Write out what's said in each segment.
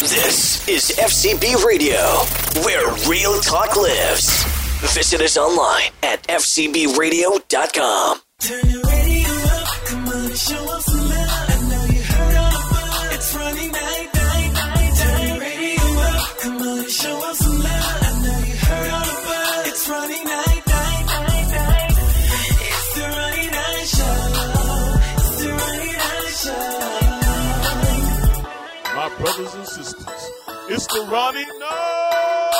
This is FCB Radio, where real talk lives. Visit us online at fcbradio.com. Turn your radio up, come on show the Ronny Knight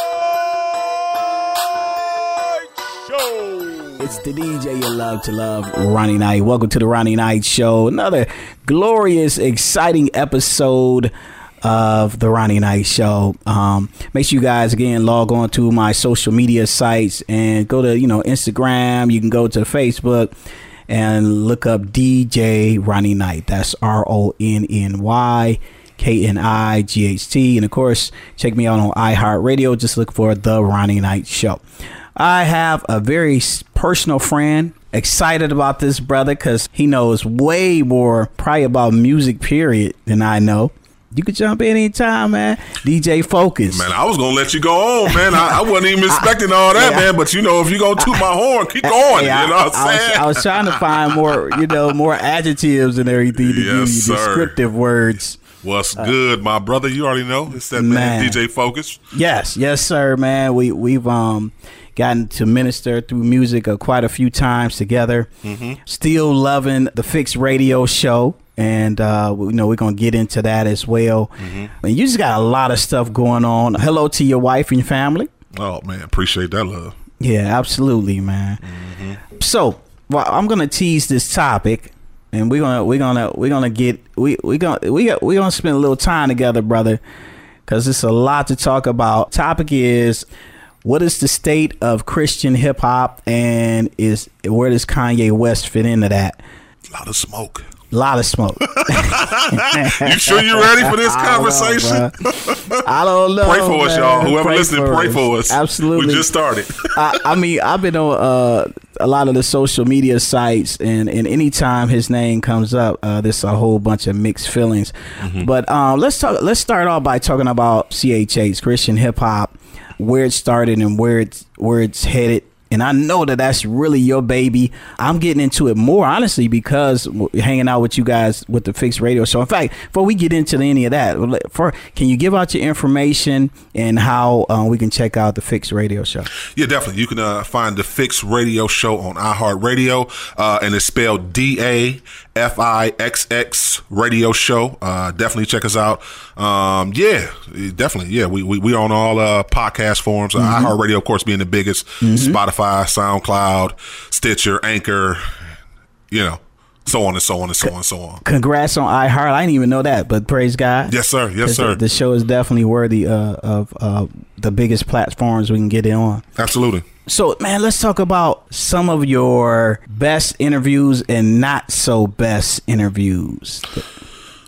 Show. It's the DJ you love to love, Ronny Knight. Welcome to the Ronny Knight Show. Another glorious, exciting episode of the Ronny Knight Show. Um, make sure you guys again log on to my social media sites and go to you know Instagram. You can go to Facebook and look up DJ Ronny Knight. That's R O N N Y. K N I G H T. And of course, check me out on iHeartRadio. Just look for The Ronny Knight Show. I have a very personal friend. Excited about this brother because he knows way more, probably about music, period, than I know. You could jump in anytime, man. DJ Focus. Man, I was gonna let you go on, man. I, I wasn't even expecting all that, Yeah. man. But you know, if you gonna toot my horn, keep going. I, you know what I I'm was, saying? I was trying to find more, you know, more adjectives and everything to give you Yes, sir. descriptive words. What's good, my brother? You already know it's that man, Man. DJ Focus. Yes, yes, sir, man. We we've um gotten to minister through music uh, quite a few times together. Still loving the Fixx Radio Show, and uh, you know we're gonna get into that as well. And you just got a lot of stuff going on. Hello to your wife and your family. Oh man, appreciate that love. Yeah, absolutely, man. So, well, I'm gonna tease this topic, and we're gonna we're gonna we're gonna get we we gonna we got, we're gonna spend a little time together, brother, because it's a lot to talk about. Topic is what is the state of Christian hip hop, and is where does Kanye West fit into that? A lot of smoke. A lot of smoke. You sure you ready for this I don't know, conversation? I don't know. Pray for us, y'all. Whoever listening, pray for us. Absolutely. We just started. I, I mean, I've been on uh, a lot of the social media sites, and, and anytime his name comes up, uh, there's a whole bunch of mixed feelings. But um, let's talk. Let's start off by talking about CHH Christian hip hop, where it started and where it's where it's headed. And I know that that's really your baby. I'm getting into it more honestly because hanging out with you guys with the Fixx Radio Show. In fact, before we get into any of that, for can you give out your information and how uh, we can check out the Fixed Radio Show? Yeah, definitely. You can uh, find the Fixx Radio Show on iHeartRadio, uh, and it's spelled D A F I X X Radio Show. Uh, definitely check us out. Um, yeah, definitely. Yeah, we we we on all uh, podcast forms. Uh, iHeartRadio, of course, being the biggest. Spotify, SoundCloud, Stitcher, Anchor. You know, so on and so on and so on and so on. congrats on iHeart. I didn't even know that, but praise God. Yes, sir. Yes, sir. The, the show is definitely worthy uh, of uh, the biggest platforms we can get it on. Absolutely. So, man, let's talk about some of your best interviews and not so best interviews.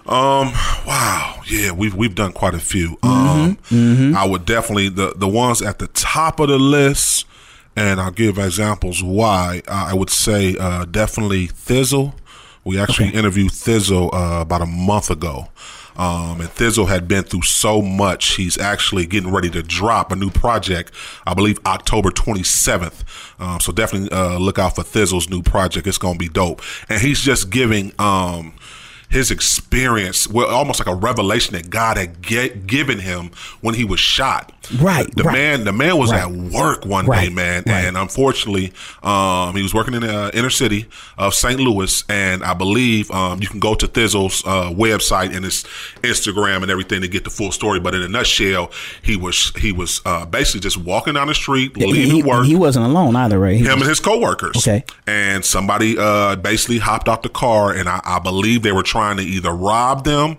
Um. Wow. Yeah, we've we've done quite a few. Um. I would definitely the the ones at the top of the list, and I'll give examples why. I would say uh, definitely Thi'sl. We actually Okay. interviewed Thi'sl uh, about a month ago. Um, and Thi'sl had been through so much, he's actually getting ready to drop a new project, I believe October 27th. Um, so definitely uh, look out for Thi'sl's new project. It's going to be dope. And he's just giving um, his experience, well, almost like a revelation that God had get, given him when he was shot. Right, The right. man, the man was Right. at work one day, man, right. and unfortunately, um, he was working in the inner city of St. Louis, and I believe um, you can go to Thi'sl's uh, website and his Instagram and everything to get the full story. But in a nutshell, he was he was uh, basically just walking down the street, leaving he, work. he wasn't alone either, right? He him was- and his coworkers. Okay. And somebody uh, basically hopped out the car, and I, I believe they were trying to either rob them,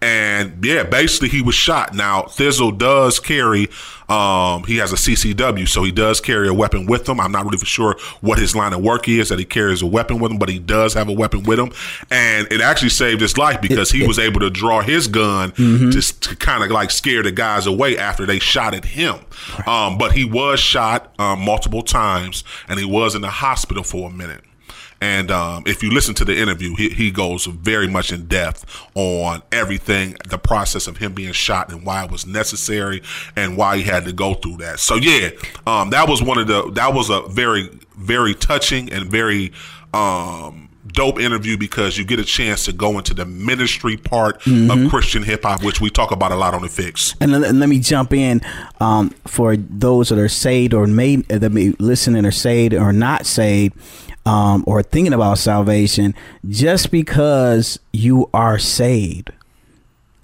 and yeah, basically he was shot. Now Thi'sl does carry, um, he has a CCW, so he does carry a weapon with him. I'm not really for sure what his line of work is that he carries a weapon with him, but he does have a weapon with him, and it actually saved his life because he was able to draw his gun to, to kind of like scare the guys away after they shot at him. Um, but he was shot um, multiple times, and he was in the hospital for a minute. And um, if you listen to the interview, he, he goes very much in depth on everything, the process of him being shot and why it was necessary and why he had to go through that. So yeah, um, that was one of the that was a very very touching and very um, dope interview because you get a chance to go into the ministry part of Christian hip hop, which we talk about a lot on the fix. And let, and let me jump in um, for those that are saved or may that may listening or saved or not saved um, or thinking about salvation. Just because you are saved,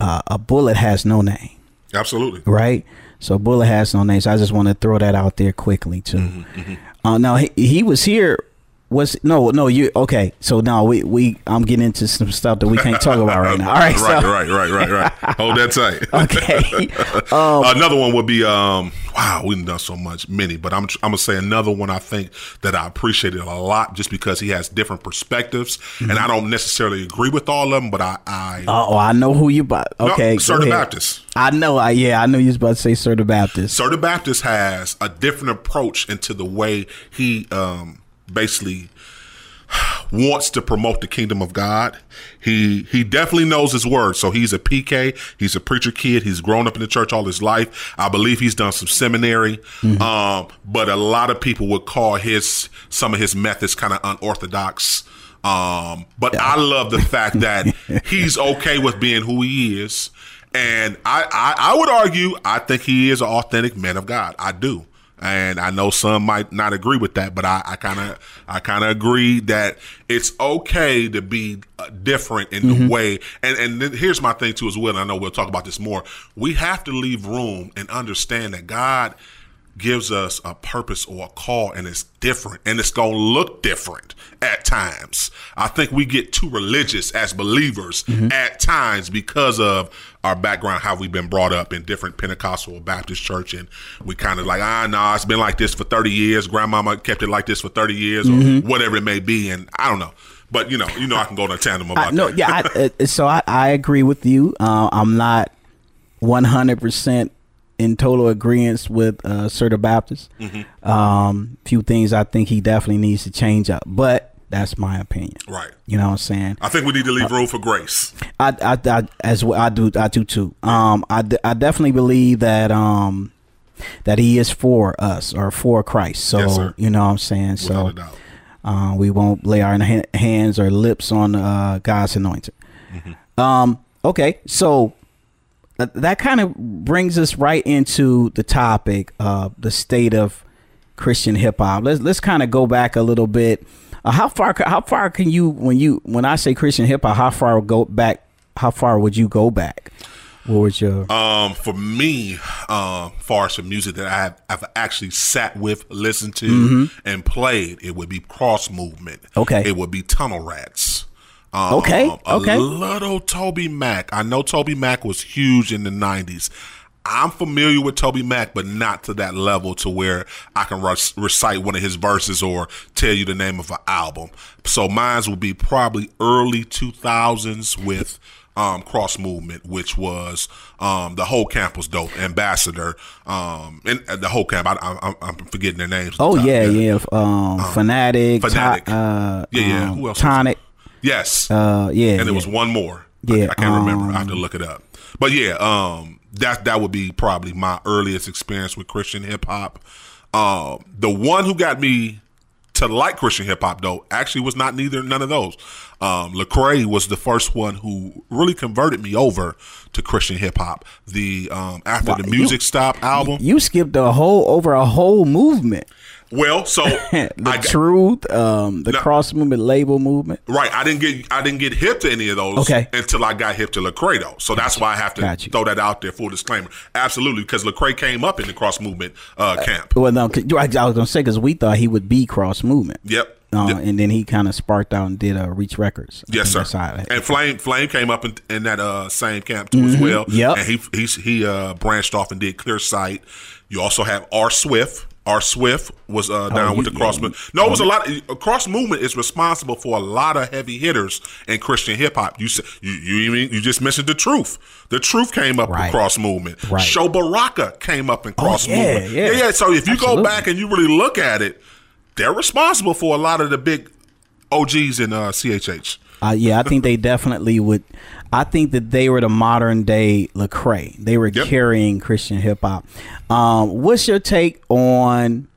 uh, a bullet has no name, Absolutely. right? So bullet has no name. So I just want to throw that out there quickly too. Mm-hmm, Uh, now he, he was here. Was no no you okay? So now we we I'm getting into some stuff that we can't talk about right now. All right, right, so, right, right, right, right. Hold that tight. Okay. Um, another one would be um wow we've done so much many but i'm i'm gonna say another one i think that i appreciated a lot just because he has different perspectives and i don't necessarily agree with all of them but i i Oh, I know who you about. No, Okay, Sir the. Baptist. I know. I yeah, I know you was about to say Sir the Baptist. Sir the Baptist has a different approach into the way he um, basically wants to promote the kingdom of God. He he definitely knows his word. So he's a PK. He's a preacher kid. He's grown up in the church all his life. I believe he's done some seminary. Um, but a lot of people would call his some of his methods kind of unorthodox. Um, but I love the fact that he's okay with being who he is. And I, I, I would argue, I think he is an authentic man of God. I do. And I know some might not agree with that, but I kind of, I kind of agree that it's okay to be uh, different in the way. And and then here's my thing too as well. And I know we'll talk about this more. We have to leave room and understand that God gives us a purpose or a call and it's different and it's going to look different at times. I think we get too religious as believers at times because of our background, how we've been brought up in different Pentecostal Baptist church. And we kind of like, ah, no, it's been like this for 30 years. Grandmama kept it like this for 30 years or whatever it may be. And I don't know. But you know, you know, I can go on a tandem I, about no, that. yeah. I, uh, so I, I agree with you. Uh, I'm not 100 percent in total agreement with uh, Sir the Baptist. Mm-hmm. Um, few things I think he definitely needs to change up, but that's my opinion. Right. You know what I'm saying? I think we need to leave room for grace. I, I, I as well, I do I do too. Um, I, I definitely believe that um that he is for us or for Christ. So Yes, sir. you know what I'm saying. Without So a doubt. uh, we won't lay our hands or lips on uh, God's anointed. Um, okay, so th- that kind of brings us right into the topic of the state of Christian hip hop. Let's let's kind of go back a little bit. Uh, how far how far can you when you when I say Christian hip hop? How far go back? How far would you go back? What was your Um, for me, um, far as the music that I have, I've actually sat with, listened to, and played, it would be Cross Movement. Mm-hmm. Okay. It would be Tunnel Rats. Um, Okay, A okay. little Toby Mac. I know Toby Mac was huge in the '90s. I'm familiar with Toby Mac, but not to that level to where I can rec- recite one of his verses or tell you the name of an album. So mine's would be probably early 2000s with um, Cross Movement, which was um, the whole camp was dope. Ambassador, um, and the whole camp. I, I, I'm forgetting their names. Oh Uh, yeah, yeah. Um, Phanatik, Phanatik. To- uh, Yeah, yeah. um, Who else Tonic. Yes. Uh, yeah, and there yeah. was one more. Yeah, I, I can't remember. I have to um, look it up. But yeah, um, that that would be probably my earliest experience with Christian hip hop. Um, the one who got me to like Christian hip hop though actually was not neither none of those. Um, Lecrae was the first one who really converted me over to Christian hip hop. The um, after Wow, the you- music stop album. You skipped a whole over a whole movement. Well, so the I truth, um, the No. cross movement, label movement. Right, I didn't get I didn't get hip to any of those Okay. until I got hip to Lecrae though. So that's why I have to throw that out there. Full disclaimer, absolutely, because Lecrae came up in the cross movement uh, camp. Well, no, I I was gonna say because we thought he would be cross movement. Yep. Uh, Yep. And then he kind of sparked out and did uh, Reach Records. Yes, sir. And Flame Flame came up in, in that uh, same camp too as well. Mm-hmm. Yep. And he he he uh, branched off and did Clear Sight. You also have R Swift. R Swift was uh, down Oh, you- with the cross yeah, movement. No, it was a lot. Of, cross movement is responsible for a lot of heavy hitters in Christian hip hop. You said you you even you just mentioned the truth. The truth came up Right. in cross movement. Right. Sho Baraka came up in cross yeah, movement. yeah. yeah, So if you Absolutely. go back and you really look at it, they're responsible for a lot of the big OGs in uh, CHH. Uh, yeah, I think they definitely would. I think that they were the modern day Lecrae. They were Yep. carrying Christian hip hop. Um, what's your take on?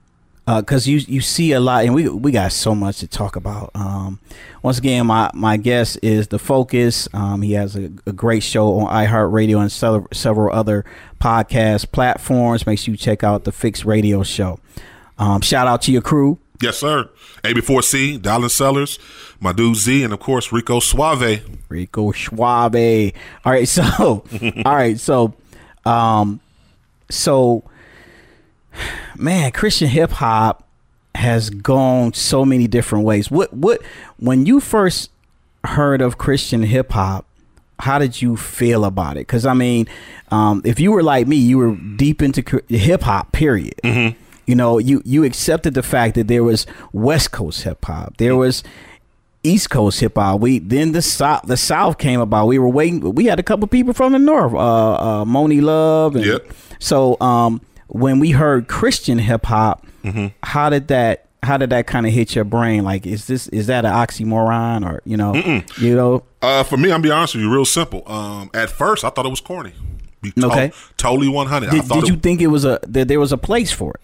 Because you you see a lot, and we we got so much to talk about. Um, once again, my my guest is the Focus. Um, he has a, a great show on iHeartRadio and several several other podcast platforms. Make sure you check out the Fixx Radio Show. Um, shout out to your crew. Yes, sir. AB4C, Dallin Sellers, my dude Z, and of course Rico Suave. Rico Suave. All right, so all right, so um so man, Christian hip hop has gone so many different ways. What what when you first heard of Christian hip hop, how did you feel about it? Cuz I mean, um if you were like me, you were deep into hip hop period. You know, you you accepted the fact that there was West Coast hip hop. There was East Coast hip hop. We then the South the South came about. We were waiting. We had a couple people from the North, uh, uh, Monie Love. And Yep. So um, when we heard Christian hip hop, how did that how did that kind of hit your brain? Like, is this is that an oxymoron or you know you know? Uh, for me, I'm be honest with you, real simple. Um, at first, I thought it was corny. To- Okay. totally 100. I Did, thought did it, you think it was a that there was a place for it?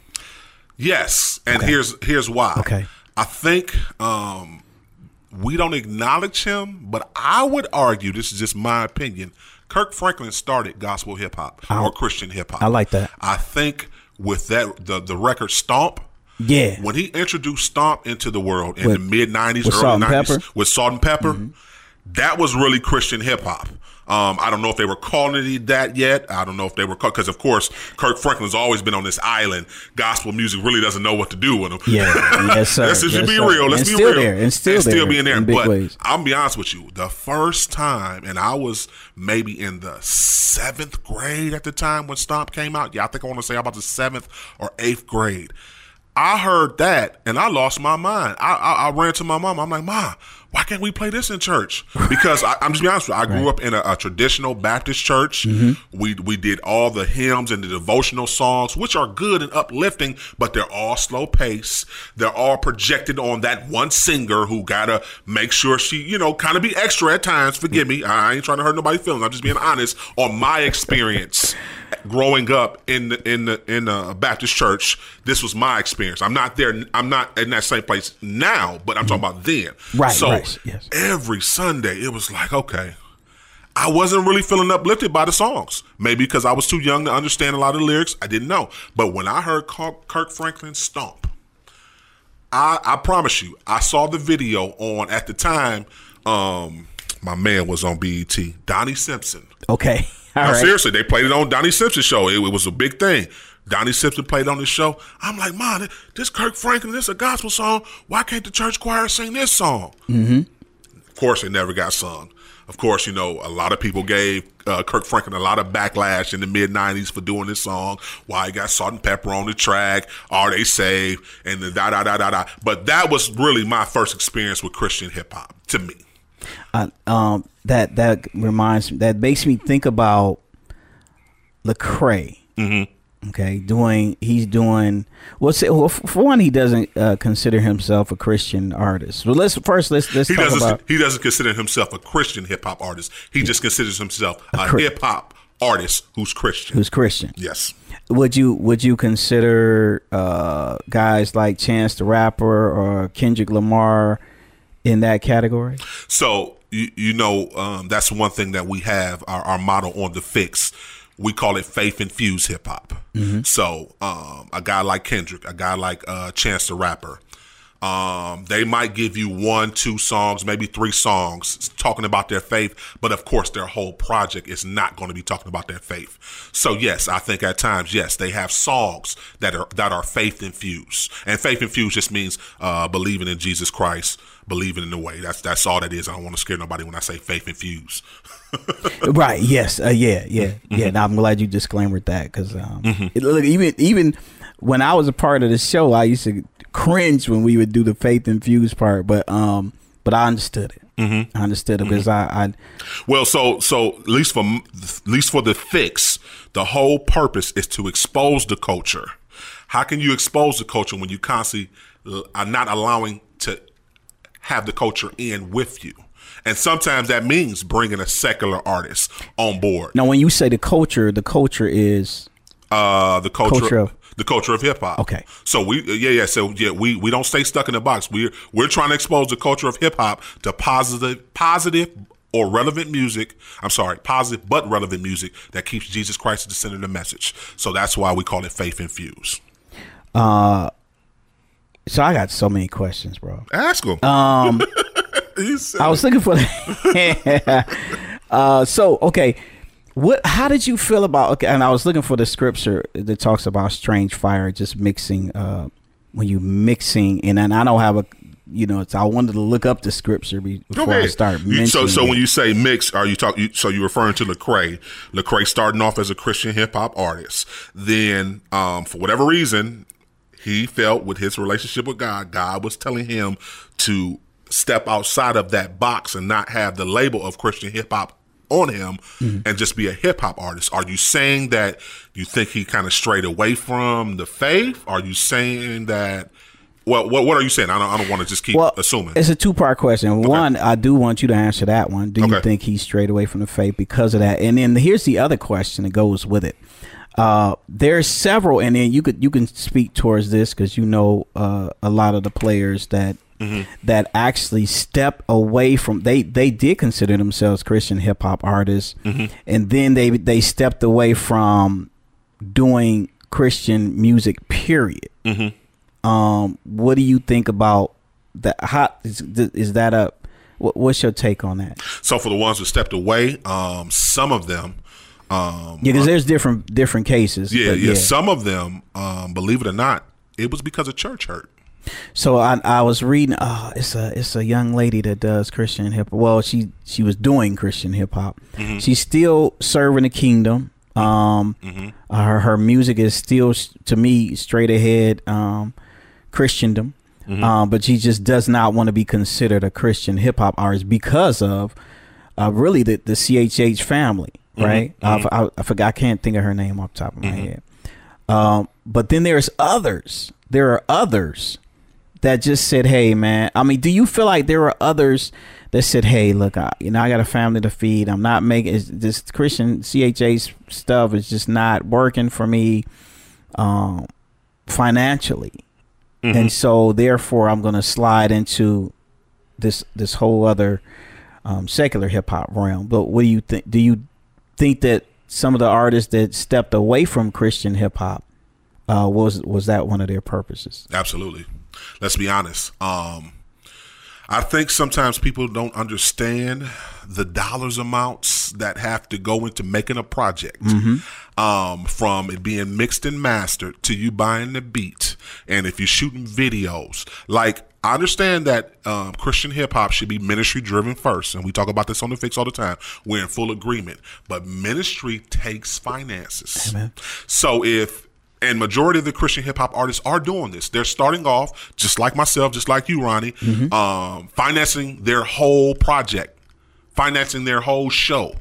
Yes, and here's here's why. Okay. I think um, we don't acknowledge him, but I would argue this is just my opinion. Kirk Franklin started gospel hip hop or Christian hip hop. I like that. I think with that the the record Stomp. Yeah. When he introduced Stomp into the world in With- the mid '90s, with early '90s, Pepper? with Salt-N-Pepa, that was really Christian hip hop. Um, I don't know if they were calling it that yet. I don't know if they were because, of course, Kirk Franklin's always been on this island. Gospel music really doesn't know what to do with him. Yeah. Yes, sir. Let's just Yes, be sir. real. Let's And be still real. there. And still there being there. in big but ways. I'm be honest with you. The first time, and I was maybe in the seventh grade at the time when Stomp came out. Yeah, I think I want to say about the seventh or eighth grade. I heard that and I lost my mind. I, I, I ran to my mom. I'm like, Ma, why can't we play this in church? Because I, I'm just being honest with you. I grew up in a, a traditional Baptist church. Mm-hmm. We we did all the hymns and the devotional songs, which are good and uplifting, but they're all slow pace. They're all projected on that one singer who gotta make sure she, you know, kind of be extra at times. Forgive me. I ain't trying to hurt nobody's feelings. I'm just being honest on my experience growing up in the in the in a Baptist church, this was my experience. I'm not there. I'm not in that same place now, but I'm talking about then. Right, So right, yes. every Sunday, it was like, okay, I wasn't really feeling uplifted by the songs. Maybe because I was too young to understand a lot of the lyrics. I didn't know. But when I heard Kirk Franklin stomp, I, I promise you, I saw the video on at the time. Um, my man was on BET, Donnie Simpson. Okay. All No, right. seriously, they played it on Donnie Simpson's show. It, it was a big thing. Donnie Simpson played on his show. I'm like, man, this Kirk Franklin, this a gospel song. Why can't the church choir sing this song? Mm-hmm. Of course, it never got sung. Of course, you know, a lot of people gave uh, Kirk Franklin a lot of backlash in the mid 90s for doing this song. Why he got Salt-N-Pepa on the track. Are they saved? And the da da da da da. But that was really my first experience with Christian hip hop to me. Uh, um, that that reminds me that makes me think about Lecrae. Mm-hmm. Okay, doing he's doing well. Say, well for one, he doesn't uh, consider himself a Christian artist. Well, let's first let's let's He talk doesn't. about he doesn't consider himself a Christian hip hop artist. He just considers himself a, Chri- hip hop artist who's Christian. who's Christian. yes. Would you would you consider uh, guys like Chance the Rapper or Kendrick Lamar in that category? So you, you know um, that's one thing that we have our, our motto on the fix. We call it faith infused hip hop. So um, a guy like Kendrick, a guy like uh, Chance the Rapper, um, they might give you one, two songs, maybe three songs talking about their faith, but of course their whole project is not going to be talking about their faith. So yes, I think at times, yes, they have songs that are that are faith infused, and faith infused just means uh, believing in Jesus Christ, believing in the way. That's that's all that is. I don't want to scare nobody when I say faith infused. right. Yes. Uh, yeah. Yeah. Mm-hmm. Yeah. Now I'm glad you disclaimed that because um, look, even even when I was a part of the show, I used to cringe when we would do the faith infused part, but um, but I understood it. Mm-hmm. I understood it because I, I Well, so so at least for at least for the fix, the whole purpose is to expose the culture. How can you expose the culture when you constantly uh, are not allowing to have the culture in with you. And sometimes that means bringing a secular artist on board. Now, when you say the culture, the culture is Uh, the culture, Culture of- the culture of hip hop. Okay. So we, yeah, yeah. So yeah, we we don't stay stuck in the box. We're we're trying to expose the culture of hip hop to positive, positive or relevant music. I'm sorry, positive but relevant music that keeps Jesus Christ at the center of the message. So that's why we call it faith infused. Uh, so. I got so many questions, bro. Ask them. Um, I was looking for that. uh, so okay, what? How did you feel about? Okay, and I was looking for the scripture that talks about strange fire, just mixing. Uh, when you mixing, and then I don't have a, you know, it's, I wanted to look up the scripture before I start mentioning. so, so it. when you say mix, are you talking? So you're referring to Lecrae? Lecrae starting off as a Christian hip hop artist, then um, for whatever reason, he felt with his relationship with God, God was telling him to step outside of that box and not have the label of Christian hip hop on him Mm-hmm. and just be a hip hop artist. Are you saying that you think he kind of strayed away from the faith? Are you saying that? Well, what, what are you saying? I don't, I don't want to just keep well, assuming. it's a two part question. One, I do want you to answer that one. Do you think he strayed away from the faith because of that? And then here's the other question that goes with it. Uh, there's several, and then you could you can speak towards this because you know uh, a lot of the players that that actually step away from they they did consider themselves Christian hip hop artists, and then they they stepped away from doing Christian music. Period. Um, what do you think about that? How is, is that a? What, what's your take on that? So for the ones who stepped away, um, some of them, um, Yeah, because there's different different cases. yeah, but yeah, some of them, um, believe it or not, it was because of church hurt. So I I was reading. Uh, it's a it's a young lady that does Christian hip. Hop. Well, she she was doing Christian hip hop. She's still serving the kingdom. Um, uh, her her music is still to me straight ahead. Um, Christendom. Um, but she just does not want to be considered a Christian hip hop artist because of uh, really the the CHH family, right? Uh, I I, I forgot. I can't think of her name off the top of my head. Um, but then there's others. There are others that just said, "Hey, man." I mean, do you feel like there are others that said, "Hey, look, I, you know, I got a family to feed. I'm not making this Christian CHA stuff is just not working for me um, financially, and so therefore I'm going to slide into this this whole other um, secular hip hop realm." But what do you think? Do you think that some of the artists that stepped away from Christian hip hop uh, was was that one of their purposes? Absolutely. Let's be honest. Um, I think sometimes people don't understand the dollars amounts that have to go into making a project. Um, from it being mixed and mastered to you buying the beat, and if you're shooting videos, like I understand that um, Christian hip hop should be ministry driven first, and we talk about this on the fix all the time. We're in full agreement, but ministry takes finances. So if and majority of the Christian hip hop artists are doing this. They're starting off just like myself, just like you, Ronny, um, financing their whole project, financing their whole show.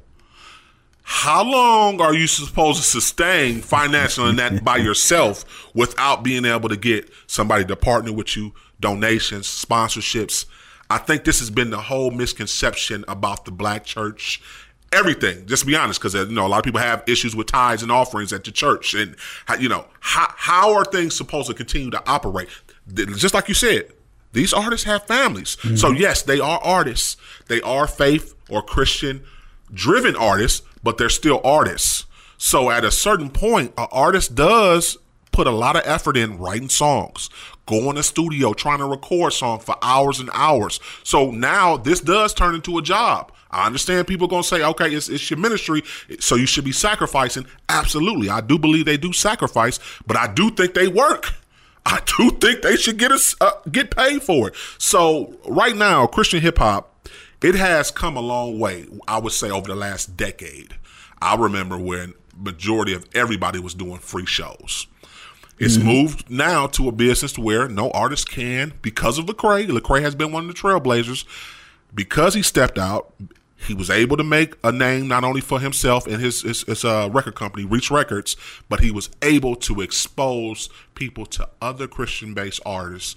How long are you supposed to sustain financially that by yourself without being able to get somebody to partner with you, donations, sponsorships? I think this has been the whole misconception about the black church. Everything, just to be honest, because uh, you know a lot of people have issues with tithes and offerings at the church, and how, you know how how are things supposed to continue to operate? Just like you said, these artists have families. Mm-hmm. So yes, they are artists. They are faith or Christian driven artists, but they're still artists. So at a certain point, an artist does put a lot of effort in writing songs, going to studio trying to record songs for hours and hours. So now this does turn into a job. I understand people going to say, okay, it's, it's your ministry, so you should be sacrificing. Absolutely. I do believe they do sacrifice, but I do think they work. I do think they should get us uh, get paid for it. So right now, Christian hip hop, it has come a long way. I would say over the last decade. I remember when majority of everybody was doing free shows. It's moved now to a business where no artist can, because of Lecrae. Lecrae has been one of the trailblazers. Because he stepped out, he was able to make a name not only for himself and his his, his uh, record company, Reach Records, but he was able to expose people to other Christian-based artists.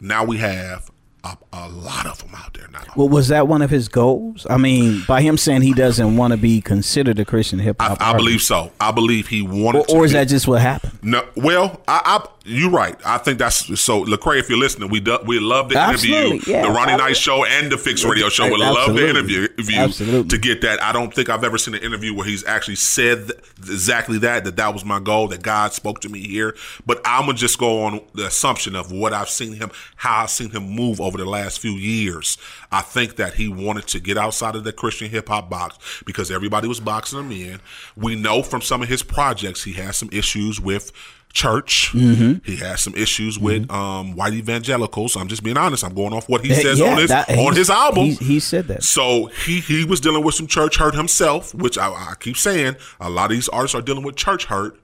Now we have a, a lot of them out there now. Well, was that one of his goals? I mean, by him saying he doesn't want to be considered a Christian hip I, hop, I believe so. I believe he wanted or, to. or is be- that just what happened? No, well, I, I you're right. I think that's so. Lecrae, if you're listening, we do, we love the interview, Absolutely, yeah. the Ronny Knight show, and the Fixx Radio show. We love the interview interview Absolutely. to get that. I don't think I've ever seen an interview where he's actually said th- exactly that. That that was my goal. That God spoke to me here. But I'm gonna just go on the assumption of what I've seen him, how I've seen him move over the last few years. I think that he wanted to get outside of the Christian hip hop box because everybody was boxing him in. We know from some of his projects he has some issues with church. Mm-hmm. He has some issues with um, white evangelicals. I'm just being honest. I'm going off what he says yeah, on his that- on his album. he- he said that. So he he was dealing with some church hurt himself, which I, I keep saying a lot of these artists are dealing with church hurt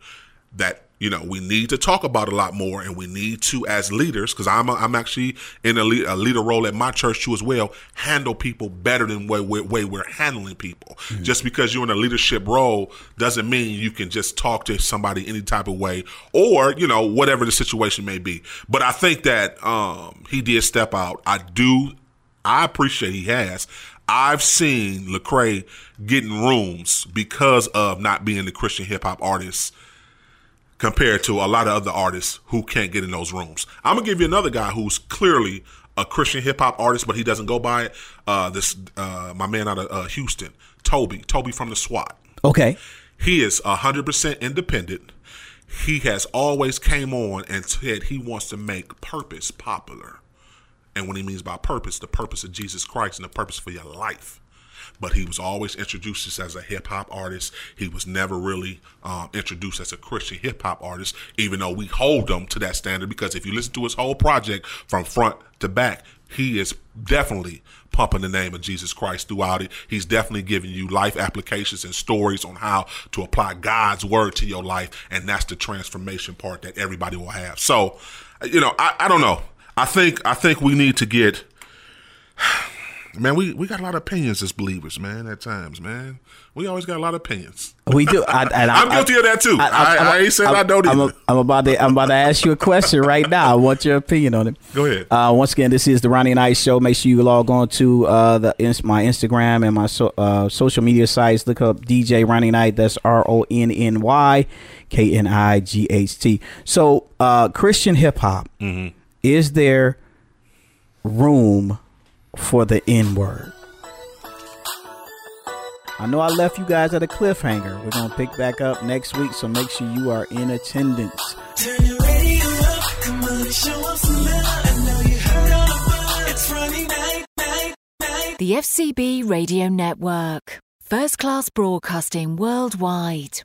that you know we need to talk about a lot more, and we need to as leaders because I'm a, I'm actually in a, lead, a leader role at my church too as well. Handle people better than way way, way we're handling people. Mm-hmm. Just because you're in a leadership role doesn't mean you can just talk to somebody any type of way or you know whatever the situation may be. But I think that um, he did step out. I do I appreciate he has. I've seen Lecrae getting rooms because of not being the Christian hip hop artist compared to a lot of other artists who can't get in those rooms. I'm gonna give you another guy who's clearly a Christian hip hop artist, but he doesn't go by it. Uh, this uh, my man out of uh, Houston, Toby, Toby from the SWAT. Okay, He is 100% independent. He has always came on and said he wants to make purpose popular. And what he means by purpose, the purpose of Jesus Christ and the purpose for your life. But he was always introduced as- a hip hop artist. He was never really um, introduced as a Christian hip hop artist, even though we hold him to that standard. Because if you listen to his whole project from front to back, he is definitely pumping the name of Jesus Christ throughout it. He's definitely giving you life applications and stories on how to apply God's word to your life. And that's the transformation part that everybody will have. So, you know, I, I don't know. I think I think we need to get Man, we, we got a lot of opinions as believers, man, at times, man. We always got a lot of opinions. we do. I, and I, I'm guilty of that too. I, I, ain't saying I don't I'm, either. I'm about to. I'm about to ask you a question right now. I want your opinion on it. Go ahead. Uh, once again, this is the Ronny Knight Show. Make sure you log on to uh, the my Instagram and my so, uh, social media sites. Look up DJ Ronny Knight. That's R O N N Y K N I G H T. So, uh, Christian hip hop. Mm-hmm. Is there room for the N word? I know I left you guys at a cliffhanger. We're gonna pick back up next week, so make sure you are in attendance. Turn your radio up, come on show off some love. I know you heard all about. It's Friday night, night, night. The FCB Radio Network. First class broadcasting worldwide.